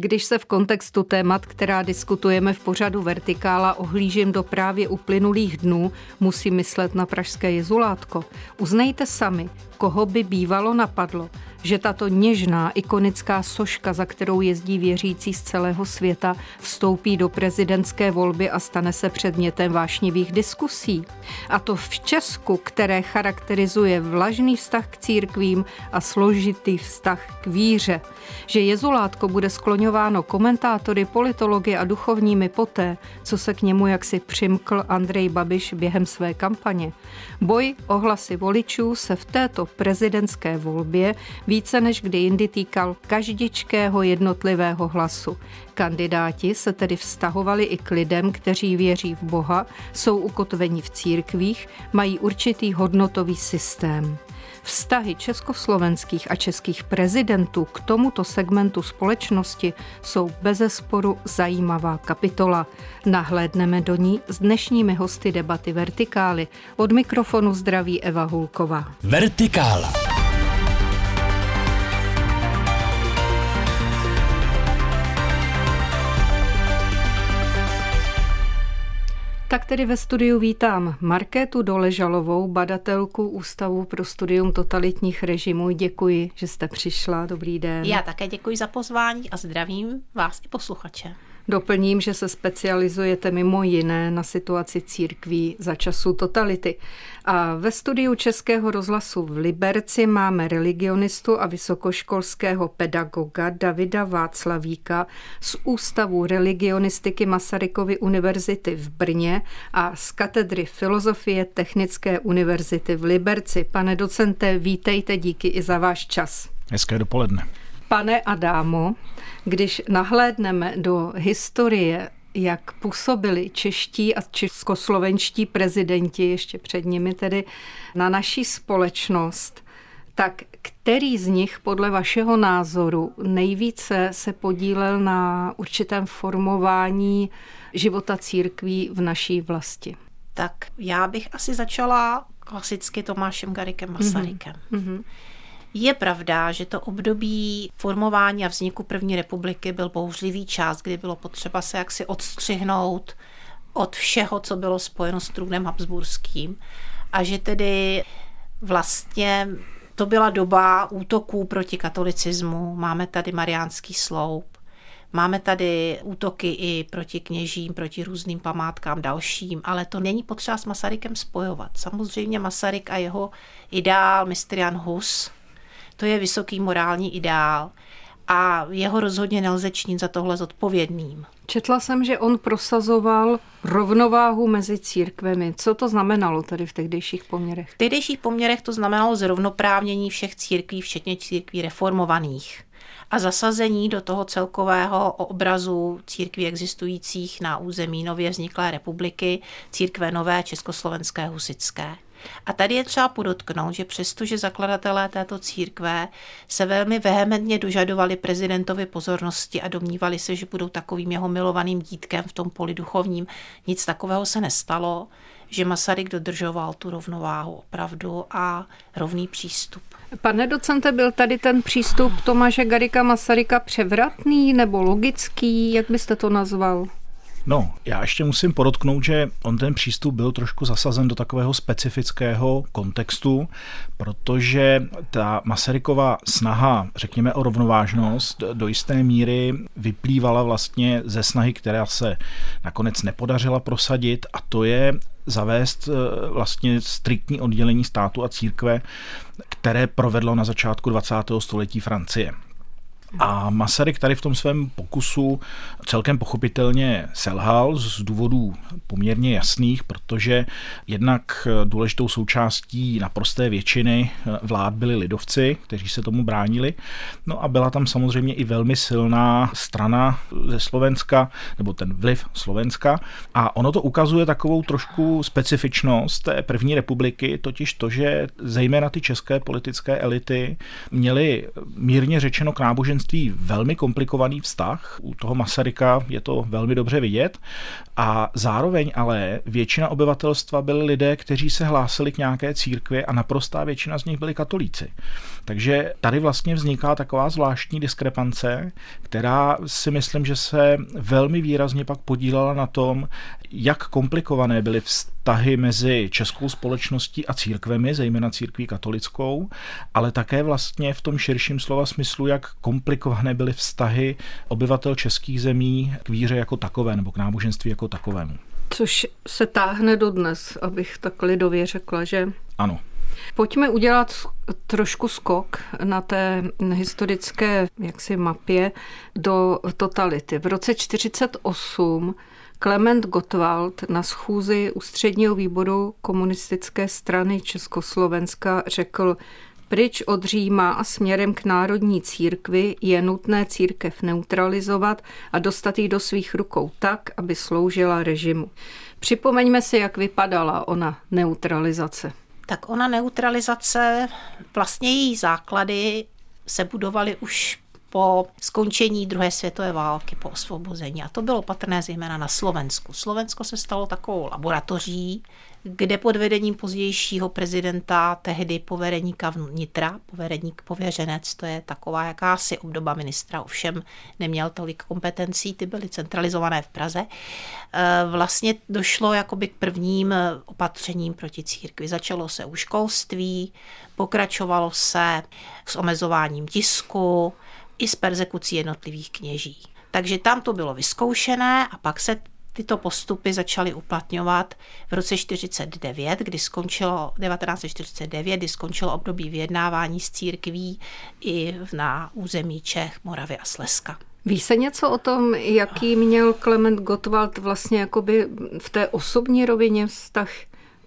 Když se v kontextu témat, která diskutujeme v pořadu Vertikála, ohlížím do právě uplynulých dnů, musím myslet na pražské jezulátko. Uznejte sami, koho by bývalo napadlo, že tato něžná ikonická soška, za kterou jezdí věřící z celého světa, vstoupí do prezidentské volby a stane se předmětem vášnivých diskusí. A to v Česku, které charakterizuje vlažný vztah k církvím a složitý vztah k víře. Že jezulátko bude skloňováno komentátory, politology a duchovními poté, co se k němu jaksi přimkl Andrej Babiš během své kampaně. Boj o hlasy voličů se v této prezidentské volbě více než kdy jindy týkal každičkého jednotlivého hlasu. Kandidáti se tedy vztahovali i k lidem, kteří věří v Boha, jsou ukotveni v církvích, mají určitý hodnotový systém. Vztahy československých a českých prezidentů k tomuto segmentu společnosti jsou bezesporu zajímavá kapitola. Nahlédneme do ní s dnešními hosty debaty Vertikály. Od mikrofonu zdraví Eva Hulková. Vertikála. Tak tedy ve studiu vítám Markétu Doležalovou, badatelku Ústavu pro studium totalitních režimů. Děkuji, že jste přišla. Dobrý den. Já také děkuji za pozvání a zdravím vás i posluchače. Doplním, že se specializujete mimo jiné na situaci církví za času totality. A ve studiu Českého rozhlasu v Liberci máme religionistu a vysokoškolského pedagoga Davida Václavíka z Ústavu religionistiky Masarykovy univerzity v Brně a z katedry filozofie Technické univerzity v Liberci. Pane docente, vítejte, díky i za váš čas. Hezké dopoledne. Pane Adámo, když nahlédneme do historie jak působili čeští a českoslovenští prezidenti, ještě před nimi tedy, na naší společnost, tak který z nich podle vašeho názoru nejvíce se podílel na určitém formování života církví v naší vlasti? Tak já bych asi začala klasicky Tomášem Garikem Masarykem. Mm-hmm. Je pravda, že to období formování a vzniku první republiky byl bouřlivý čas, kdy bylo potřeba se jaksi odstřihnout od všeho, co bylo spojeno s trůnem Habsburským a že tedy vlastně to byla doba útoků proti katolicismu. Máme tady mariánský sloup, Máme tady útoky i proti kněžím, proti různým památkám dalším, ale to není potřeba s Masarykem spojovat. Samozřejmě Masaryk a jeho ideál Mistrian Hus to je vysoký morální ideál a jeho rozhodně nelze činit za tohle zodpovědným. Četla jsem, že on prosazoval rovnováhu mezi církvemi. Co to znamenalo tedy v tehdejších poměrech? V tehdejších poměrech to znamenalo zrovnoprávnění všech církví, včetně církví reformovaných a zasazení do toho celkového obrazu církví existujících na území nově vzniklé republiky, církve nové československé husické. A tady je třeba podotknout, že přestože zakladatelé této církve se velmi vehementně dožadovali prezidentovi pozornosti a domnívali se, že budou takovým jeho milovaným dítkem v tom poli duchovním, nic takového se nestalo, že Masaryk dodržoval tu rovnováhu opravdu a rovný přístup. Pane docente, byl tady ten přístup Tomáše Garika Masaryka převratný nebo logický, jak byste to nazval? No, já ještě musím podotknout, že on ten přístup byl trošku zasazen do takového specifického kontextu, protože ta Masaryková snaha, řekněme o rovnovážnost, do jisté míry vyplývala vlastně ze snahy, která se nakonec nepodařila prosadit a to je zavést eh, vlastně striktní oddělení státu a církve, které provedlo na začátku 20. století Francie. A Masaryk tady v tom svém pokusu celkem pochopitelně selhal z důvodů poměrně jasných, protože jednak důležitou součástí naprosté většiny vlád byli lidovci, kteří se tomu bránili. No a byla tam samozřejmě i velmi silná strana ze Slovenska, nebo ten vliv Slovenska. A ono to ukazuje takovou trošku specifičnost té první republiky, totiž to, že zejména ty české politické elity měly mírně řečeno k náboženství náboženství velmi komplikovaný vztah. U toho Masaryka je to velmi dobře vidět. A zároveň ale většina obyvatelstva byli lidé, kteří se hlásili k nějaké církvi a naprostá většina z nich byli katolíci. Takže tady vlastně vzniká taková zvláštní diskrepance, která si myslím, že se velmi výrazně pak podílela na tom, jak komplikované byly vztahy mezi českou společností a církvemi, zejména církví katolickou, ale také vlastně v tom širším slova smyslu, jak komplikované byly vztahy obyvatel českých zemí k víře jako takové nebo k náboženství jako takovému. Což se táhne dodnes, abych tak lidově řekla, že? Ano. Pojďme udělat trošku skok na té historické jaksi mapě do totality. V roce 1948 Klement Gottwald na schůzi ústředního výboru komunistické strany Československa řekl, Pryč od Říma a směrem k národní církvi je nutné církev neutralizovat a dostat ji do svých rukou tak, aby sloužila režimu. Připomeňme si, jak vypadala ona neutralizace. Tak ona neutralizace, vlastně její základy se budovaly už po skončení druhé světové války, po osvobození. A to bylo patrné zejména na Slovensku. Slovensko se stalo takovou laboratoří, kde pod vedením pozdějšího prezidenta, tehdy povereníka vnitra, povereník pověřenec, to je taková jakási obdoba ministra, ovšem neměl tolik kompetencí, ty byly centralizované v Praze, e, vlastně došlo jakoby k prvním opatřením proti církvi. Začalo se u školství, pokračovalo se s omezováním tisku, i s persekucí jednotlivých kněží. Takže tam to bylo vyzkoušené a pak se tyto postupy začaly uplatňovat v roce 49, kdy skončilo 1949, kdy skončilo období vyjednávání s církví i na území Čech, Moravy a Slezska. Ví se něco o tom, jaký měl Klement Gottwald vlastně jakoby v té osobní rovině vztah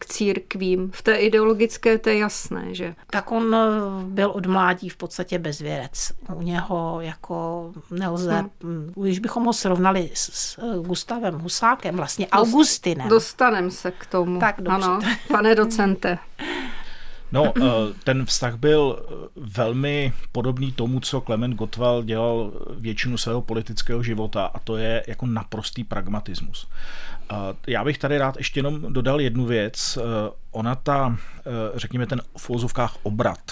k církvím. V té ideologické to je jasné, že? Tak on eh, byl od mládí v podstatě bezvěrec. U něho jako nelze, hmm. když bychom ho srovnali s, eh, Gustavem Husákem, vlastně Dost, Augustinem. Dostanem se k tomu. Tak, dobře. Ano, pane docente. No, eh, ten vztah byl velmi podobný tomu, co Klement Gottwald dělal většinu svého politického života a to je jako naprostý pragmatismus. Já bych tady rád ještě jenom dodal jednu věc. Ona ta, řekněme, ten v obrat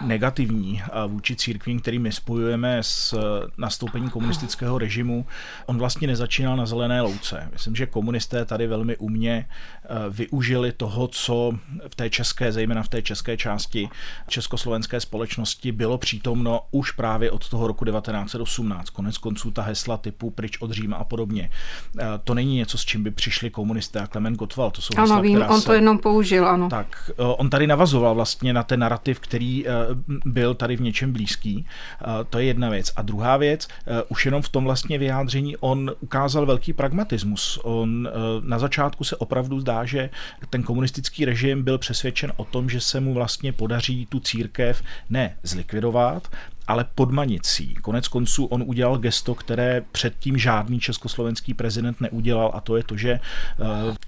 negativní vůči církvím, který my spojujeme s nastoupením komunistického režimu, on vlastně nezačínal na zelené louce. Myslím, že komunisté tady velmi umně využili toho, co v té české, zejména v té české části československé společnosti bylo přítomno už právě od toho roku 1918. Konec konců ta hesla typu pryč od Říma a podobně. To není něco, s čím by přišli komunisté a Klement Gottwald. To jsou ano, hesla, vím, on se... to jenom použil, ano. Tak, on tady navazoval vlastně na ten narrativ, který byl tady v něčem blízký. To je jedna věc. A druhá věc, už jenom v tom vlastně vyjádření on ukázal velký pragmatismus. On na začátku se opravdu zdá, že ten komunistický režim byl přesvědčen o tom, že se mu vlastně podaří tu církev ne zlikvidovat, ale podmanicí. Konec konců on udělal gesto, které předtím žádný československý prezident neudělal a to je to, že eh,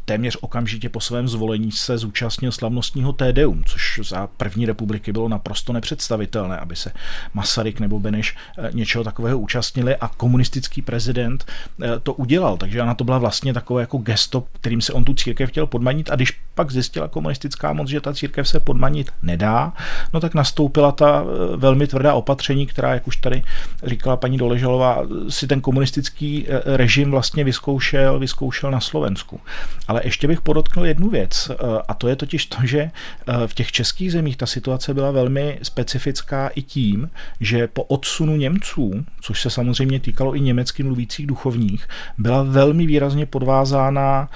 téměř okamžitě po svém zvolení se zúčastnil slavnostního tédeum, což za první republiky bylo naprosto nepředstavitelné, aby se Masaryk nebo Beneš eh, něčeho takového účastnili a komunistický prezident eh, to udělal, takže ona to byla vlastně takové jako gesto, kterým se on tu církev chtěl podmanit a když pak zjistila komunistická moc, že ta církev se podmanit nedá, no tak nastoupila ta velmi tvrdá opatření opatření, která, jak už tady říkala paní Doležalová, si ten komunistický eh, režim vlastně vyzkoušel, vyzkoušel na Slovensku. Ale ještě bych podotknul jednu věc, eh, a to je totiž to, že eh, v těch českých zemích ta situace byla velmi specifická i tím, že po odsunu Němců, což se samozřejmě týkalo i německy mluvících duchovních, byla velmi výrazně podvázána,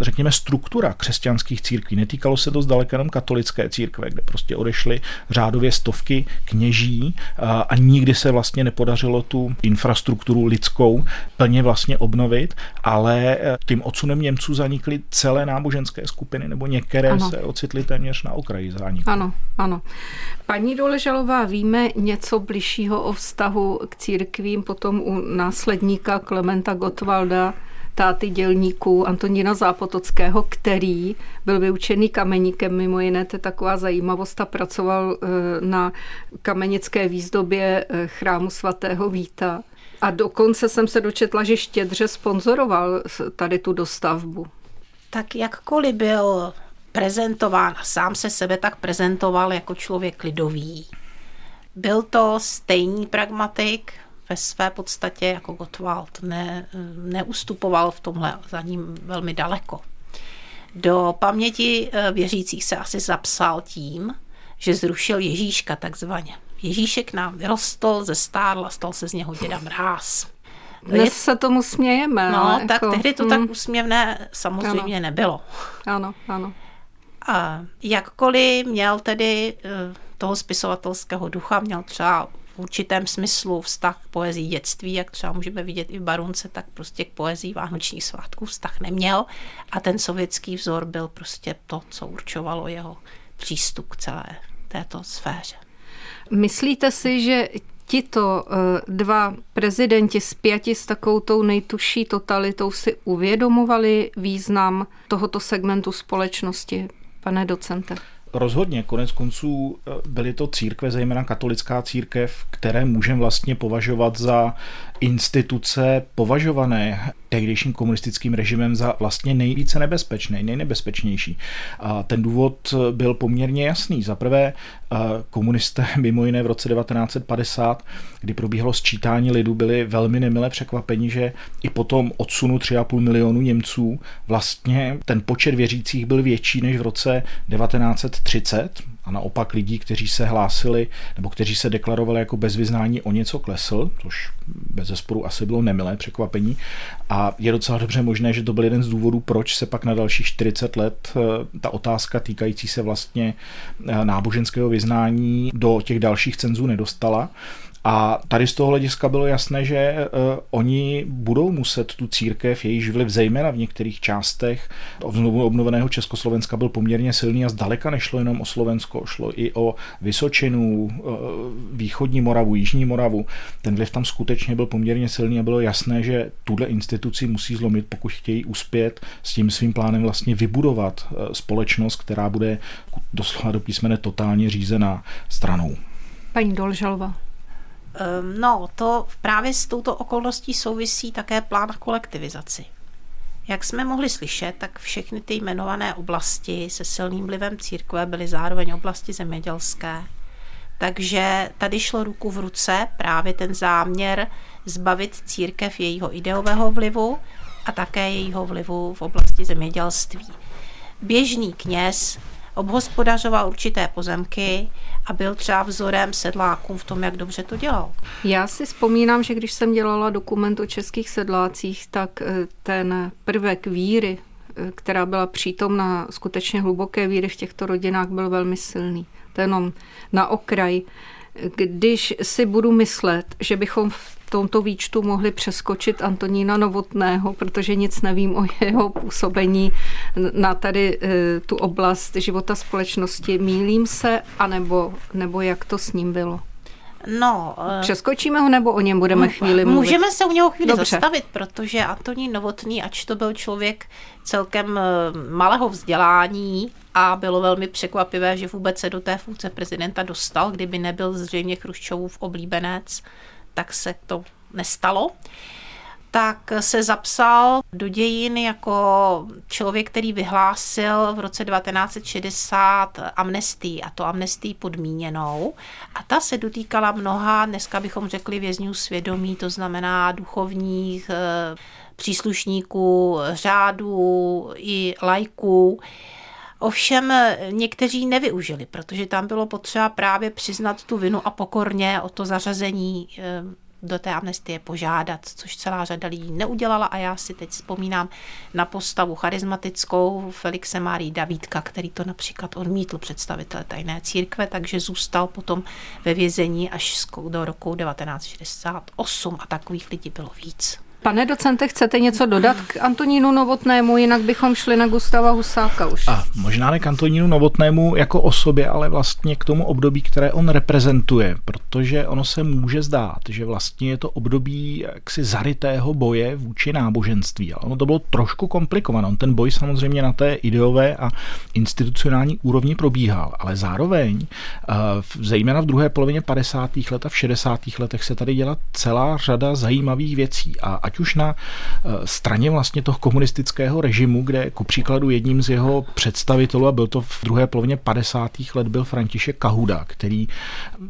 řekněme, struktura křesťanských církví. Netýkalo se to zdaleka jenom katolické církve, kde prostě odešly řádově stovky kněží a nikdy se vlastně nepodařilo tu infrastrukturu lidskou plně vlastně obnovit, ale e, tím odsunem Němců zanikly celé náboženské skupiny, nebo některé ano. se ocitly téměř na okraji zániku. Ano, ano. Paní Doležalová, víme něco bližšího o vztahu k církvím potom u následníka Klementa Gottwalda táty dělníků Antonína Zápotockého, který byl vyučený kameníkem, mimo jiné, to je taková zajímavost, a pracoval eh, na kamenické výzdobě eh, chrámu svatého Víta. A dokonce jsem se dočetla, že štědře sponzoroval tady tu dostavbu. Tak jakkoliv byl prezentován a sám se sebe tak prezentoval jako člověk lidový, byl to stejný pragmatik, ve své podstatě jako Gottwald ne, neustupoval v tomhle za ním velmi daleko. Do paměti eh, věřících se asi zapsal tím, že zrušil Ježíška takzvaně. Ježíšek nám vyrostl, zestárl a stal se z něho děda mráz. Dnes se tomu smějeme. No, tak jako, tehdy to hmm. tak úsměvné samozřejmě ano. nebylo. Ano, ano. A jakkoliv měl tedy eh, toho spisovatelského ducha, měl třeba v určitém smyslu vztah k poezii dětství, jak třeba můžeme vidět i v Barunce, tak prostě k poezii vánočních svátků vztah neměl a ten sovětský vzor byl prostě to, co určovalo jeho přístup k celé této sféře. Myslíte si, že tito eh, dva prezidenti spjati s takovou tou nejtužší totalitou si uvědomovali význam tohoto segmentu společnosti, pane docente? Rozhodně, konec konců eh, byly to církve, zejména katolická církev, které můžeme vlastně považovat za instituce považované tehdejším komunistickým režimem za vlastně nejvíce nebezpečný, nejnebezpečnější. A ten důvod byl poměrně jasný. Za prvé, eh, komunisté mimo jiné v roce 1950, kdy probíhalo sčítání lidu, byli velmi nemile překvapeni, že i potom odsunu 3,5 milionu Němců vlastně ten počet věřících byl větší než v roce 1930 a naopak lidí, kteří se hlásili nebo kteří se deklarovali jako bez vyznání o něco klesl, což bez zesporu asi bylo nemilé překvapení. A je docela dobře možné, že to byl jeden z důvodů, proč se pak na dalších 40 let eh, ta otázka týkající se vlastně eh, náboženského vyznání do těch dalších cenzů nedostala. A tady z toho hlediska bylo jasné, že uh, oni budou muset tu církev, jejíž vliv zejména v některých částech znovu obnoveného Československa byl poměrně silný a zdaleka nešlo jenom o Slovensko, šlo i o Vysočinu, uh, východní Moravu, jižní Moravu. Ten vliv tam skutečně byl poměrně silný a bylo jasné, že tuhle instituci musí zlomit, pokud chtějí uspět s tím svým plánem vlastně vybudovat uh, společnost, která bude doslova do písmene totálně řízená stranou. Paní Dolžalva. Ehm, no, to právě s touto okolností souvisí také plán kolektivizaci. Jak jsme mohli slyšet, tak všechny ty jmenované oblasti se silným vlivem církve byly zároveň oblasti zemědělské. Takže tady šlo ruku v ruce právě ten záměr zbavit církev jejího ideového vlivu a také jejího vlivu v oblasti zemědělství. Běžný kněz obhospodařoval určité pozemky a byl třeba vzorem sedlákům v tom, jak dobře to dělal. Já si vzpomínám, že když jsem dělala dokument o českých sedlácích, tak eh, ten prvek víry, eh, která byla přítomna skutečně hluboké víry v těchto rodinách, byl velmi silný. To jenom na okraj. Když si budu myslet, že bychom v tomto výčtu mohli přeskočit Antonína Novotného, protože nic nevím o jeho působení na tady eh, tu oblast života společnosti. Mílím se, anebo nebo jak to s ním bylo? No, eh, Přeskočíme ho nebo o něm budeme chvíli mluvit? Můžeme se u něho chvíli Dobře. zastavit, protože Antonín Novotný, ač to byl člověk celkem eh, malého vzdělání a bylo velmi překvapivé, že vůbec se do té funkce prezidenta dostal, kdyby nebyl zřejmě Chruščovův oblíbenec, tak se to nestalo tak se zapsal do dějin jako člověk, který vyhlásil v roce 1960 amnestii, a to amnestii podmíněnou. A ta se dotýkala mnoha, dneska bychom řekli vězňů svědomí, to znamená duchovních eh, příslušníků řádů i lajků. Ovšem někteří nevyužili, protože tam bylo potřeba právě přiznat tu vinu a pokorně o to zařazení eh, do té amnestie požádat, což celá řada lidí neudělala a já si teď vzpomínám na postavu charismatickou Felixe Marí Davídka, který to například odmítl představitel tajné církve, takže zůstal potom ve vězení až do roku 1968 a takových lidí bylo víc. Pane docente, chcete něco dodat k Antonínu Novotnému, jinak bychom šli na Gustava Husáka už. A možná ne k Antonínu Novotnému jako osobě, ale vlastně k tomu období, které on reprezentuje, protože ono se může zdát, že vlastně je to období jaksi zarytého boje vůči náboženství. Ale ono to bylo trošku komplikované. On ten boj samozřejmě na té ideové a institucionální úrovni probíhal, ale zároveň, eh, zejména v druhé polovině 50. let a v 60. letech se tady děla celá řada zajímavých věcí. A už na eh, straně vlastně toho komunistického režimu, kde ku příkladu jedním z jeho představitelů, a byl to v druhé polovině 50. let, byl František Kahuda, který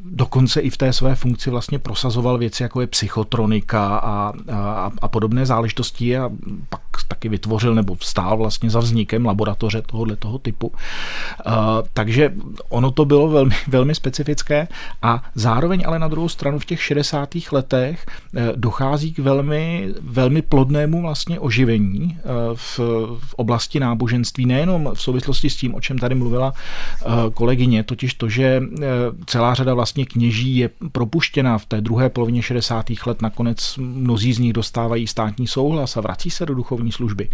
dokonce i v té své funkci vlastně prosazoval věci, jako je psychotronika a, a, a podobné záležitosti a pak taky vytvořil nebo stál vlastně za vznikem laboratoře tohohle toho typu. Uh, takže ono to bylo velmi, velmi specifické a zároveň ale na druhou stranu v těch 60. letech eh, dochází k velmi, velmi plodnému vlastně oživení eh, v, v oblasti náboženství, nejenom v souvislosti s tím, o čem tady mluvila kolegyně, totiž to, že celá řada vlastně kněží je propuštěna v té druhé polovině 60. let, nakonec mnozí z nich dostávají státní souhlas a vrací se do duchovní služby.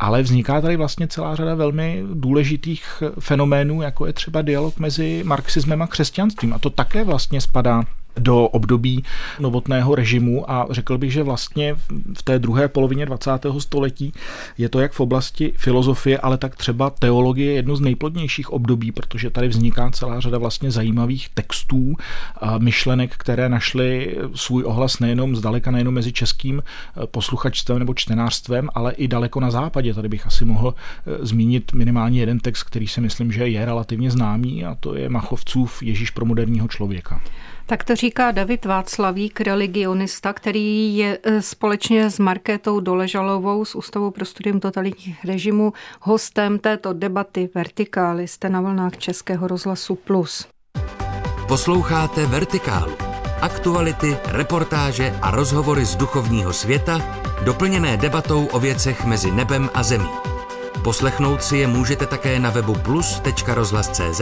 Ale vzniká tady vlastně celá řada velmi důležitých fenoménů, jako je třeba dialog mezi marxismem a křesťanstvím. A to také vlastně spadá do období novotného režimu a řekl bych, že vlastně v té druhé polovině 20. století je to jak v oblasti filozofie, ale tak třeba teologie jedno z nejplodnějších období, protože tady vzniká celá řada vlastně zajímavých textů a myšlenek, které našly svůj ohlas nejenom zdaleka, nejenom mezi českým posluchačstvem nebo čtenářstvem, ale i daleko na západě. Tady bych asi mohl eh, zmínit minimálně jeden text, který si myslím, že je relativně známý a to je Machovcův Ježíš pro moderního člověka. Tak to říká David Václavík, religionista, který je e, společně s Markétou Doležalovou z Ústavu pro studium totalitních režimů hostem této debaty Vertikály. Jste na vlnách Českého rozhlasu Plus. Posloucháte Vertikálu. Aktuality, reportáže a rozhovory z duchovního světa, doplněné debatou o věcech mezi nebem a zemí. Poslechnout si je můžete také na webu plus.rozhlas.cz,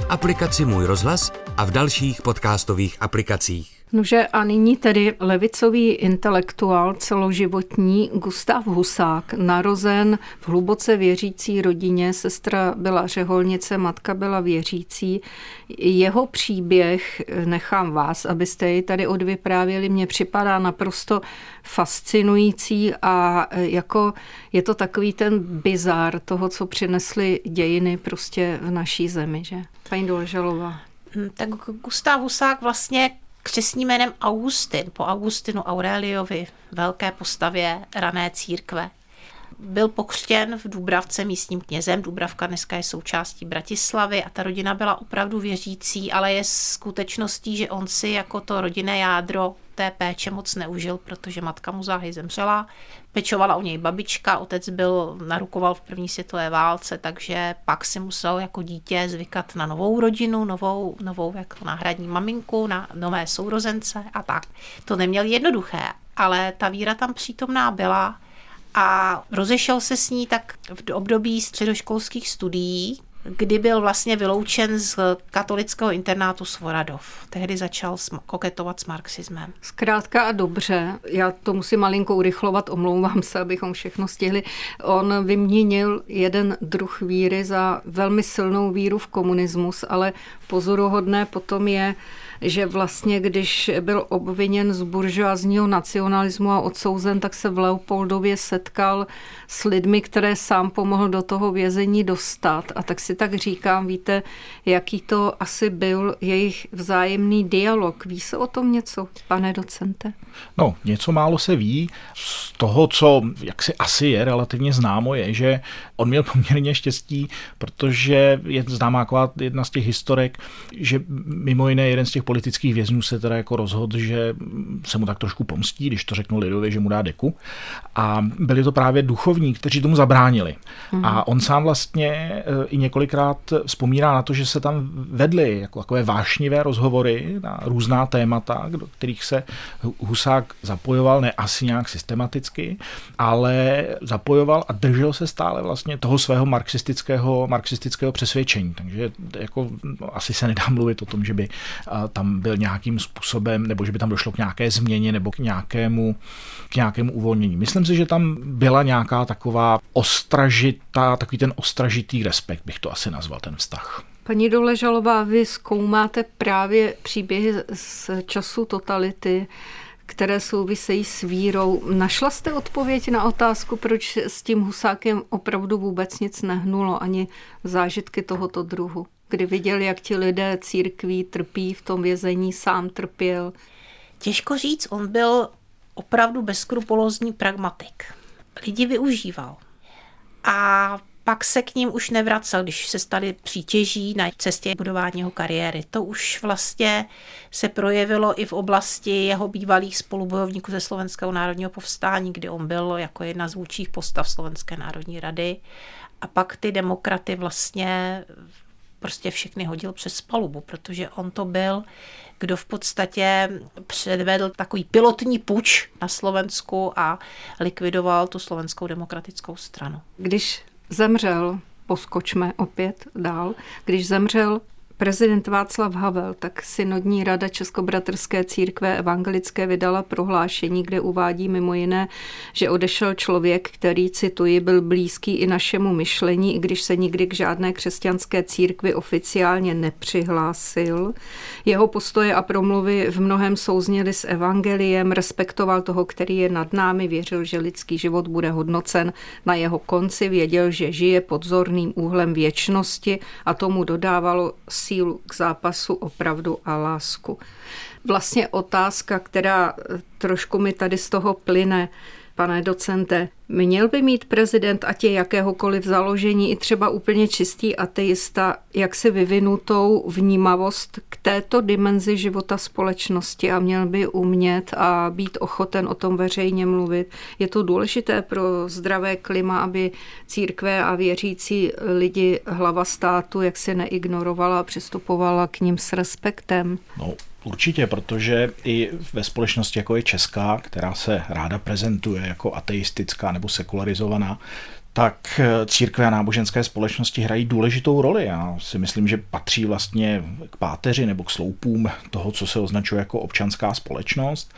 v aplikaci Můj rozhlas a v dalších podcastových aplikacích. Nože a nyní tedy levicový intelektuál celoživotní Gustav Husák, narozen v hluboce věřící rodině, sestra byla řeholnice, matka byla věřící. Jeho příběh, nechám vás, abyste ji tady odvyprávěli, mně připadá naprosto fascinující a jako je to takový ten bizár toho, co přinesly dějiny prostě v naší zemi, že? Paní Doležalová. Hm, tak Gustav Husák vlastně křesním jménem Augustin, po Augustinu Aureliovi, velké postavě rané církve. Byl pokřtěn v Dubravce místním knězem. Dubravka dneska je součástí Bratislavy a ta rodina byla opravdu věřící, ale je skutečností, že on si jako to rodinné jádro té péče moc neužil, protože matka mu záhy zemřela. Pečovala o něj babička, otec byl narukoval v první světové válce, takže pak si musel jako dítě zvykat na novou rodinu, novou, novou jako náhradní maminku, na nové sourozence a tak. To neměl jednoduché, ale ta víra tam přítomná byla a rozešel se s ní tak v období středoškolských studií, kdy byl vlastně vyloučen z katolického internátu Svoradov. Tehdy začal koketovat s marxismem. Zkrátka a dobře, já to musím malinko urychlovat, omlouvám se, abychom všechno stihli. On vyměnil jeden druh víry za velmi silnou víru v komunismus, ale pozoruhodné potom je, že vlastně, když byl obviněn z buržoazního nacionalismu a odsouzen, tak se v Leopoldově setkal s lidmi, které sám pomohl do toho vězení dostat. A tak si tak říkám, víte, jaký to asi byl jejich vzájemný dialog. Ví se o tom něco, pane docente? No, něco málo se ví. Z toho, co jak si asi je relativně známo, je, že on měl poměrně štěstí, protože je známá jedna z těch historek, že mimo jiné jeden z těch politických vězňů se teda jako rozhodl, že se mu tak trošku pomstí, když to řeknu lidově, že mu dá deku. A byli to právě duchovní, kteří tomu zabránili. Mm. A on sám vlastně e, i několikrát vzpomíná na to, že se tam vedly jako takové vášnivé rozhovory na různá témata, do kterých se Husák zapojoval, ne asi nějak systematicky, ale zapojoval a držel se stále vlastně toho svého marxistického, marxistického přesvědčení. Takže jako asi se nedá mluvit o tom, že by tam byl nějakým způsobem, nebo že by tam došlo k nějaké změně nebo k nějakému, k nějakému uvolnění. Myslím si, že tam byla nějaká taková ostražitá, takový ten ostražitý respekt, bych to asi nazval, ten vztah. Paní Doležalová, vy zkoumáte právě příběhy z času totality, které souvisejí s vírou. Našla jste odpověď na otázku, proč s tím Husákem opravdu vůbec nic nehnulo, ani zážitky tohoto druhu? Kdy viděl, jak ti lidé církví trpí v tom vězení, sám trpěl? Těžko říct, on byl opravdu bezkrupulózní pragmatik. Lidi využíval. A pak se k ním už nevracel, když se stali přítěží na cestě budování jeho kariéry. To už vlastně se projevilo i v oblasti jeho bývalých spolubojovníků ze Slovenského národního povstání, kdy on byl jako jedna z vůčích postav Slovenské národní rady. A pak ty demokraty vlastně prostě všechny hodil přes palubu, protože on to byl, kdo v podstatě předvedl takový pilotní puč na Slovensku a likvidoval tu slovenskou demokratickou stranu. Když zemřel, poskočme opět dál, když zemřel Prezident Václav Havel, tak synodní rada Českobratrské církve evangelické vydala prohlášení, kde uvádí mimo jiné, že odešel člověk, který, cituji, byl blízký i našemu myšlení, i když se nikdy k žádné křesťanské církvi oficiálně nepřihlásil. Jeho postoje a promluvy v mnohem souzněly s evangeliem, respektoval toho, který je nad námi, věřil, že lidský život bude hodnocen na jeho konci, věděl, že žije pod zorným úhlem věčnosti a tomu dodávalo sílu k zápasu, opravdu a lásku. Vlastně otázka, která trošku mi tady z toho plyne, pane docente, měl by mít prezident, ať je jakéhokoliv založení, i třeba úplně čistý ateista, jak si vyvinutou vnímavost k této dimenzi života společnosti a měl by umět a být ochoten o tom veřejně mluvit. Je to důležité pro zdravé klima, aby církve a věřící lidi hlava státu jak se neignorovala a přistupovala k ním s respektem. No, Určitě, protože i ve společnosti, jako je česká, která se ráda prezentuje jako ateistická nebo sekularizovaná, tak církve a náboženské společnosti hrají důležitou roli. Já si myslím, že patří vlastně k páteři nebo k sloupům toho, co se označuje jako občanská společnost.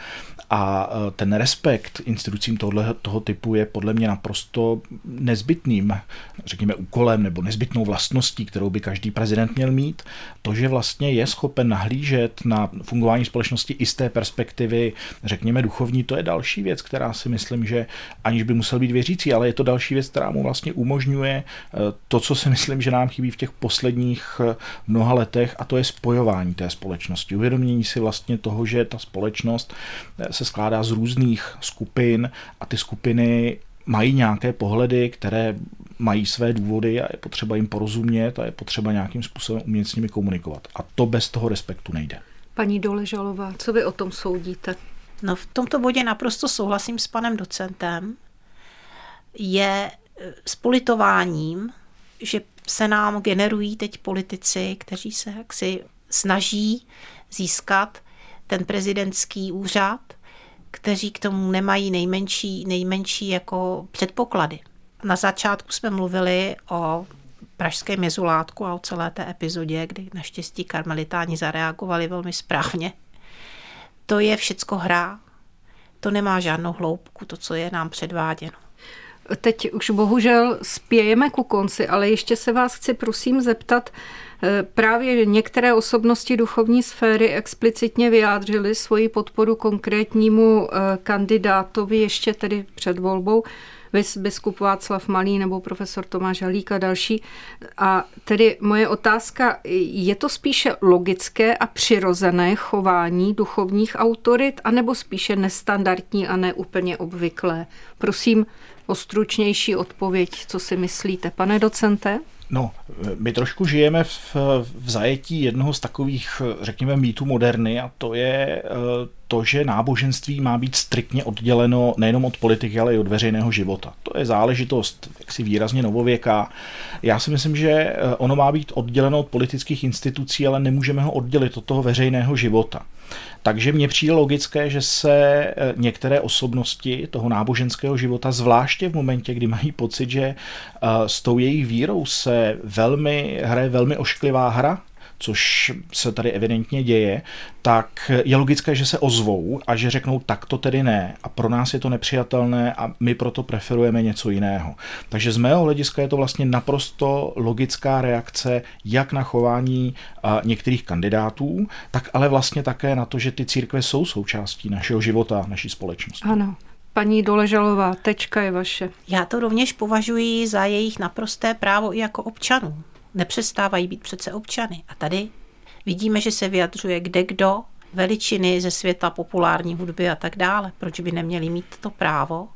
A e, ten respekt institucím tohle, toho typu je podle mě naprosto nezbytným, řekněme, úkolem nebo nezbytnou vlastností, kterou by každý prezident měl mít. To, že vlastně je schopen nahlížet na fungování společnosti i z té perspektivy, řekněme, duchovní, to je další věc, která si myslím, že aniž by musel být věřící, ale je to další věc, která mu vlastně umožňuje e, to, co si myslím, že nám chybí v těch posledních e, mnoha letech, a to je spojování té společnosti. Uvědomění si vlastně toho, že ta společnost se skládá z různých skupin a ty skupiny mají nějaké pohledy, které mají své důvody a je potřeba jim porozumět a je potřeba nějakým způsobem umět s nimi komunikovat. A to bez toho respektu nejde. Paní Doležalová, co vy o tom soudíte? No v tomto bodě naprosto souhlasím s panem docentem. Je s politováním, že se nám generují teď politici, kteří se jaksi snaží získat ten prezidentský úřad kteří k tomu nemají nejmenší, nejmenší jako předpoklady. Na začátku jsme mluvili o pražském jezulátku a o celé té epizodě, kdy naštěstí karmelitáni zareagovali velmi správně. To je všecko hra, to nemá žádnou hloubku, to, co je nám předváděno. Teď už bohužel spějeme ku konci, ale ještě se vás chci prosím zeptat, Eh, právě některé osobnosti duchovní sféry explicitně vyjádřily svoji podporu konkrétnímu eh, kandidátovi ještě tedy před volbou, biskup Václav Malý nebo profesor Tomáš Halík a další. A tedy moje otázka, je to spíše logické a přirozené chování duchovních autorit, anebo spíše nestandardní a neúplně obvyklé? Prosím o stručnější odpověď, co si myslíte, pane docente? No, my trošku žijeme v, v zajetí jednoho z takových, řekněme, mýtů moderny a to je eh, to, že náboženství má být striktně odděleno nejenom od politiky, ale i od veřejného života. To je záležitost jaksi výrazně novověká. Já si myslím, že eh, ono má být odděleno od politických institucí, ale nemůžeme ho oddělit od toho veřejného života. Takže mně přijde logické, že se eh, některé osobnosti toho náboženského života, zvláště v momentě, kdy mají pocit, že eh, s tou jejich vírou se velmi hraje velmi ošklivá hra, což se tady evidentně děje, tak je logické, že se ozvou a že řeknou, tak to tedy ne a pro nás je to nepřijatelné a my proto preferujeme něco jiného. Takže z mého hlediska je to vlastně naprosto logická reakce jak na chování některých kandidátů, tak ale vlastně také na to, že ty církve jsou součástí našeho života, naší společnosti. Ano. Paní Doležalová, tečka je vaše. Já to rovněž považuji za jejich naprosté právo i jako občanů nepřestávají být přece občany. A tady vidíme, že se vyjadřuje kde kdo, veličiny ze světa populární hudby a tak dále. Proč by neměli mít to právo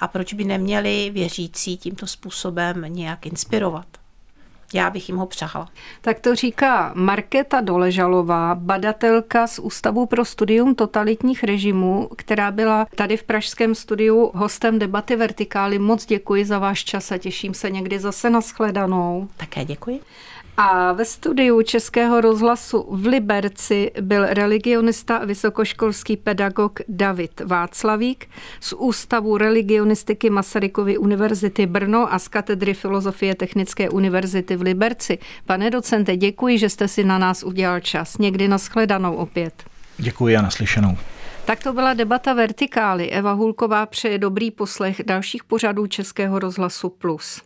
a proč by neměli věřící tímto způsobem nějak inspirovat? Já bych jim ho přála. Tak to říká Markéta Doležalová, badatelka z Ústavu pro studium totalitních režimů, která byla tady v Pražském studiu hostem debaty Vertikály. Moc děkuji za váš čas a těším se někdy zase na shledanou. Také děkuji. A ve studiu Českého rozhlasu v Liberci byl religionista a vysokoškolský pedagog David Václavík z Ústavu religionistiky Masarykovy univerzity Brno a z katedry filozofie Technické univerzity v Liberci. Pane docente, děkuji, že jste si na nás udělal čas. Někdy nashledanou opět. Děkuji a naslyšenou. Tak to byla debata Vertikály. Eva Hulková přeje dobrý poslech dalších pořadů Českého rozhlasu Plus.